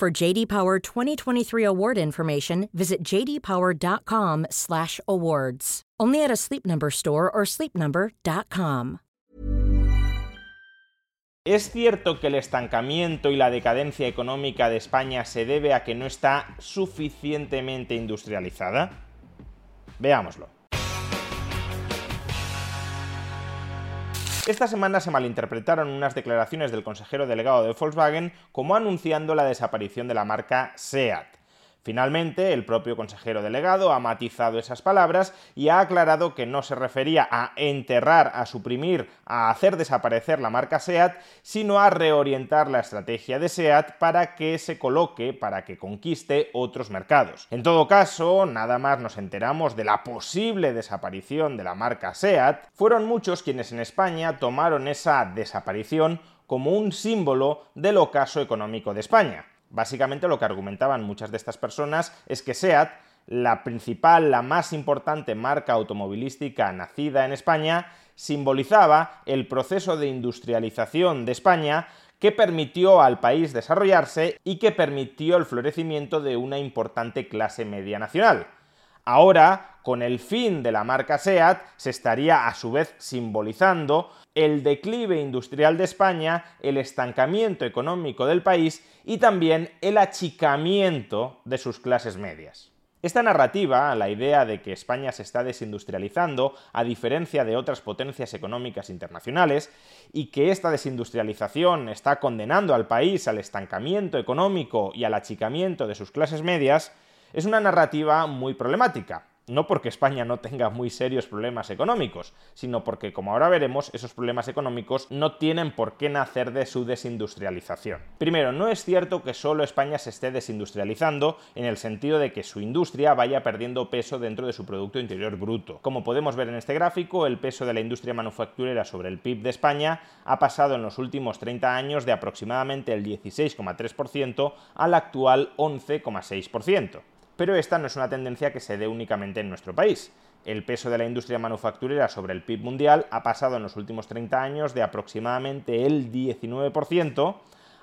For JD Power 2023 award information, visit jdpower.com/awards. Only at a Sleep Number store or sleepnumber.com. ¿Es cierto que el estancamiento y la decadencia económica de España se debe a que no está suficientemente industrializada? Veámoslo. Esta semana se malinterpretaron unas declaraciones del consejero delegado de Volkswagen como anunciando la desaparición de la marca SEAT. Finalmente, el propio consejero delegado ha matizado esas palabras y ha aclarado que no se refería a enterrar, a suprimir, a hacer desaparecer la marca SEAT, sino a reorientar la estrategia de SEAT para que se coloque, para que conquiste otros mercados. En todo caso, nada más nos enteramos de la posible desaparición de la marca SEAT, fueron muchos quienes en España tomaron esa desaparición como un símbolo del ocaso económico de España. Básicamente lo que argumentaban muchas de estas personas es que SEAT, la principal, la más importante marca automovilística nacida en España, simbolizaba el proceso de industrialización de España que permitió al país desarrollarse y que permitió el florecimiento de una importante clase media nacional. Ahora, con el fin de la marca SEAT, se estaría a su vez simbolizando el declive industrial de España, el estancamiento económico del país y también el achicamiento de sus clases medias. Esta narrativa, la idea de que España se está desindustrializando, a diferencia de otras potencias económicas internacionales, y que esta desindustrialización está condenando al país al estancamiento económico y al achicamiento de sus clases medias, es una narrativa muy problemática. No porque España no tenga muy serios problemas económicos, sino porque, como ahora veremos, esos problemas económicos no tienen por qué nacer de su desindustrialización. Primero, no es cierto que solo España se esté desindustrializando en el sentido de que su industria vaya perdiendo peso dentro de su Producto Interior Bruto. Como podemos ver en este gráfico, el peso de la industria manufacturera sobre el PIB de España ha pasado en los últimos 30 años de aproximadamente el 16,3% al actual 11,6% pero esta no es una tendencia que se dé únicamente en nuestro país. El peso de la industria manufacturera sobre el PIB mundial ha pasado en los últimos 30 años de aproximadamente el 19%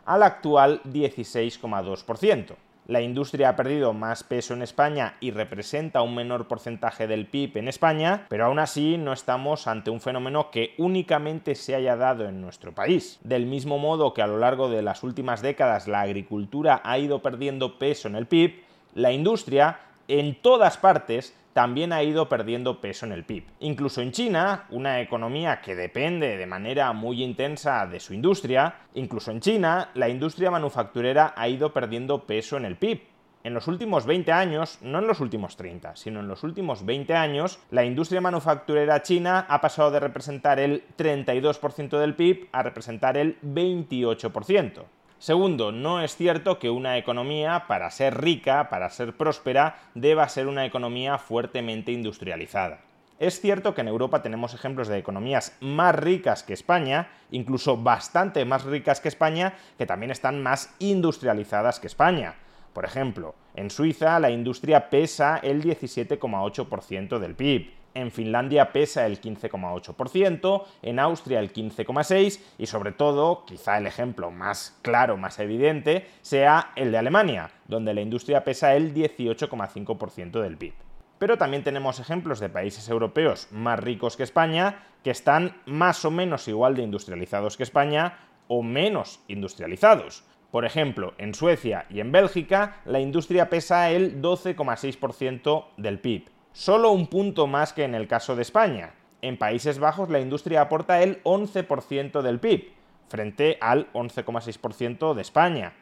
al actual 16,2%. La industria ha perdido más peso en España y representa un menor porcentaje del PIB en España, pero aún así no estamos ante un fenómeno que únicamente se haya dado en nuestro país. Del mismo modo que a lo largo de las últimas décadas la agricultura ha ido perdiendo peso en el PIB, la industria en todas partes también ha ido perdiendo peso en el PIB. Incluso en China, una economía que depende de manera muy intensa de su industria, incluso en China, la industria manufacturera ha ido perdiendo peso en el PIB. En los últimos 20 años, no en los últimos 30, sino en los últimos 20 años, la industria manufacturera china ha pasado de representar el 32% del PIB a representar el 28%. Segundo, no es cierto que una economía, para ser rica, para ser próspera, deba ser una economía fuertemente industrializada. Es cierto que en Europa tenemos ejemplos de economías más ricas que España, incluso bastante más ricas que España, que también están más industrializadas que España. Por ejemplo, en Suiza la industria pesa el 17,8% del PIB en Finlandia pesa el 15,8%, en Austria el 15,6% y sobre todo, quizá el ejemplo más claro, más evidente, sea el de Alemania, donde la industria pesa el 18,5% del PIB. Pero también tenemos ejemplos de países europeos más ricos que España, que están más o menos igual de industrializados que España o menos industrializados. Por ejemplo, en Suecia y en Bélgica la industria pesa el 12,6% del PIB solo un punto más que en el caso de España. En Países Bajos la industria aporta el 11% del PIB, frente al 11,6% de España.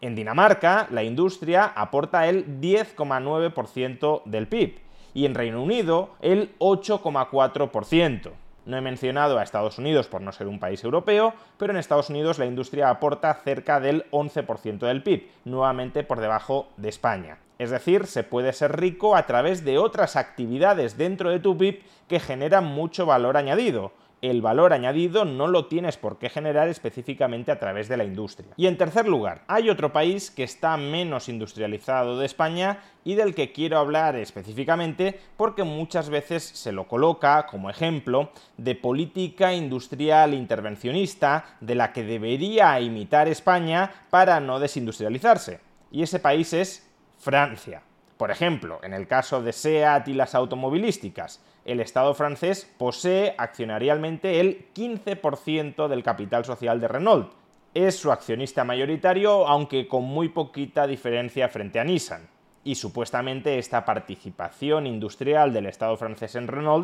En Dinamarca la industria aporta el 10,9% del PIB y en Reino Unido el 8,4%. No he mencionado a Estados Unidos por no ser un país europeo, pero en Estados Unidos la industria aporta cerca del 11% del PIB, nuevamente por debajo de España. Es decir, se puede ser rico a través de otras actividades dentro de tu PIB que generan mucho valor añadido el valor añadido no lo tienes por qué generar específicamente a través de la industria. Y en tercer lugar, hay otro país que está menos industrializado de España y del que quiero hablar específicamente porque muchas veces se lo coloca como ejemplo de política industrial intervencionista de la que debería imitar España para no desindustrializarse. Y ese país es Francia. Por ejemplo, en el caso de SEAT y las automovilísticas, el Estado francés posee accionarialmente el 15% del capital social de Renault. Es su accionista mayoritario, aunque con muy poquita diferencia frente a Nissan. Y supuestamente esta participación industrial del Estado francés en Renault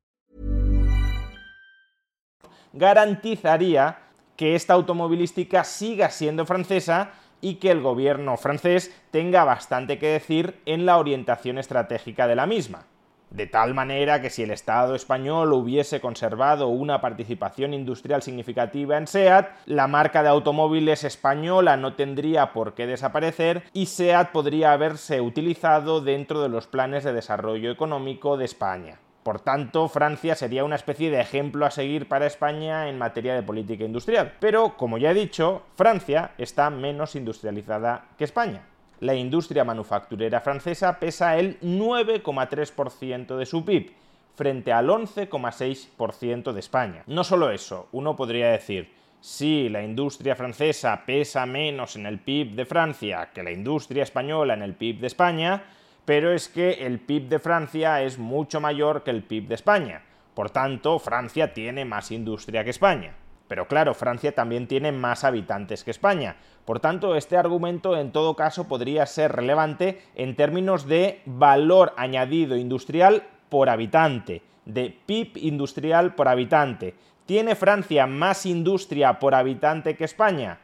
Garantizaría que esta automovilística siga siendo francesa y que el gobierno francés tenga bastante que decir en la orientación estratégica de la misma. De tal manera que si el Estado español hubiese conservado una participación industrial significativa en SEAT, la marca de automóviles española no tendría por qué desaparecer y SEAT podría haberse utilizado dentro de los planes de desarrollo económico de España. Por tanto, Francia sería una especie de ejemplo a seguir para España en materia de política industrial. Pero, como ya he dicho, Francia está menos industrializada que España la industria manufacturera francesa pesa el 9,3% de su PIB, frente al 11,6% de España. No solo eso, uno podría decir, si la industria francesa pesa menos en el PIB de Francia que la industria española en el PIB de España, pero es que el PIB de Francia es mucho mayor que el PIB de España. Por tanto, Francia tiene más industria que España. Pero claro, Francia también tiene más habitantes que España. Por tanto, este argumento en todo caso podría ser relevante en términos de valor añadido industrial por habitante, de PIB industrial por habitante. ¿Tiene Francia más industria por habitante que España?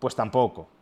Pues tampoco.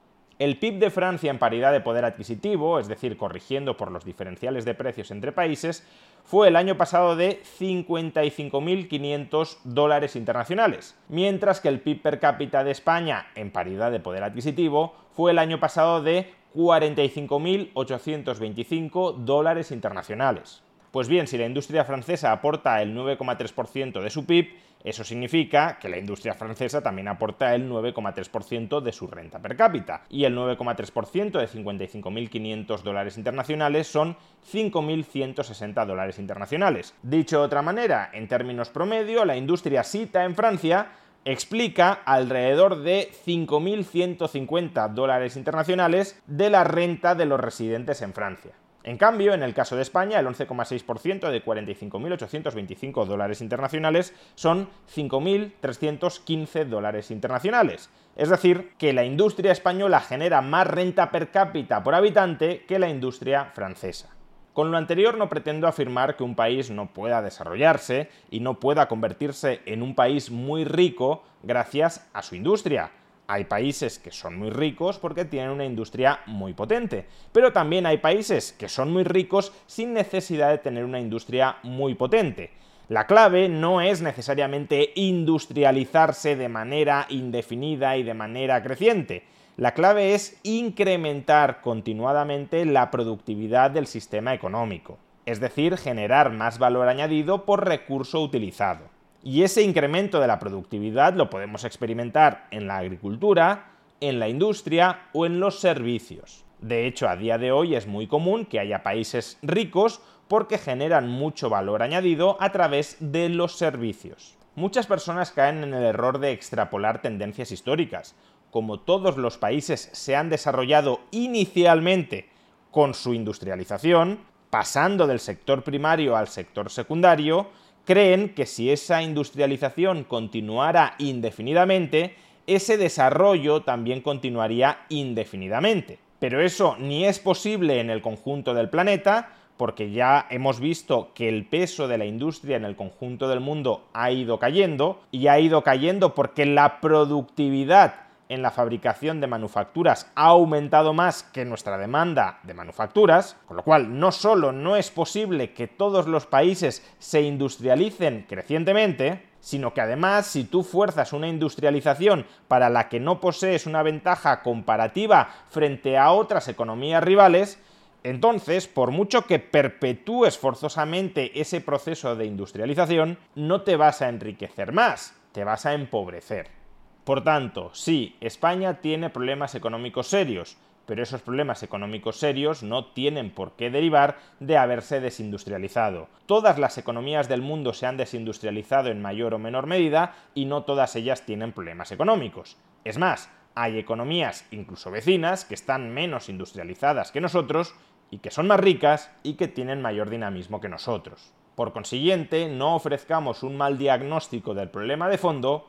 El PIB de Francia en paridad de poder adquisitivo, es decir, corrigiendo por los diferenciales de precios entre países, fue el año pasado de 55.500 dólares internacionales, mientras que el PIB per cápita de España en paridad de poder adquisitivo fue el año pasado de 45.825 dólares internacionales. Pues bien, si la industria francesa aporta el 9,3% de su PIB, Eso significa que la industria francesa también aporta el 9,3% de su renta per cápita y el 9,3% de 55.500 dólares internacionales son 5.160 dólares internacionales. Dicho de otra manera, en términos promedio, la industria SITA en Francia explica alrededor de 5.150 dólares internacionales de la renta de los residentes en Francia. En cambio, en el caso de España, el 11,6% de 45.825 dólares internacionales son 5.315 dólares internacionales. Es decir, que la industria española genera más renta per cápita por habitante que la industria francesa. Con lo anterior no pretendo afirmar que un país no pueda desarrollarse y no pueda convertirse en un país muy rico gracias a su industria hay países que son muy ricos porque tienen una industria muy potente, pero también hay países que son muy ricos sin necesidad de tener una industria muy potente. La clave no es necesariamente industrializarse de manera indefinida y de manera creciente. La clave es incrementar continuadamente la productividad del sistema económico, es decir, generar más valor añadido por recurso utilizado. Y ese incremento de la productividad lo podemos experimentar en la agricultura, en la industria o en los servicios. De hecho, a día de hoy es muy común que haya países ricos porque generan mucho valor añadido a través de los servicios. Muchas personas caen en el error de extrapolar tendencias históricas. Como todos los países se han desarrollado inicialmente con su industrialización, pasando del sector primario al sector secundario, creen que si esa industrialización continuara indefinidamente, ese desarrollo también continuaría indefinidamente. Pero eso ni es posible en el conjunto del planeta, porque ya hemos visto que el peso de la industria en el conjunto del mundo ha ido cayendo, y ha ido cayendo porque la productividad en la fabricación de manufacturas ha aumentado más que nuestra demanda de manufacturas, con lo cual no solo no es posible que todos los países se industrialicen crecientemente, sino que además si tú fuerzas una industrialización para la que no posees una ventaja comparativa frente a otras economías rivales, entonces, por mucho que perpetúes forzosamente ese proceso de industrialización, no te vas a enriquecer más, te vas a empobrecer. Por tanto, sí, España tiene problemas económicos serios, pero esos problemas económicos serios no tienen por qué derivar de haberse desindustrializado. Todas las economías del mundo se han desindustrializado en mayor o menor medida y no todas ellas tienen problemas económicos. Es más, hay economías, incluso vecinas, que están menos industrializadas que nosotros y que son más ricas y que tienen mayor dinamismo que nosotros. Por consiguiente, no ofrezcamos un mal diagnóstico del problema de fondo,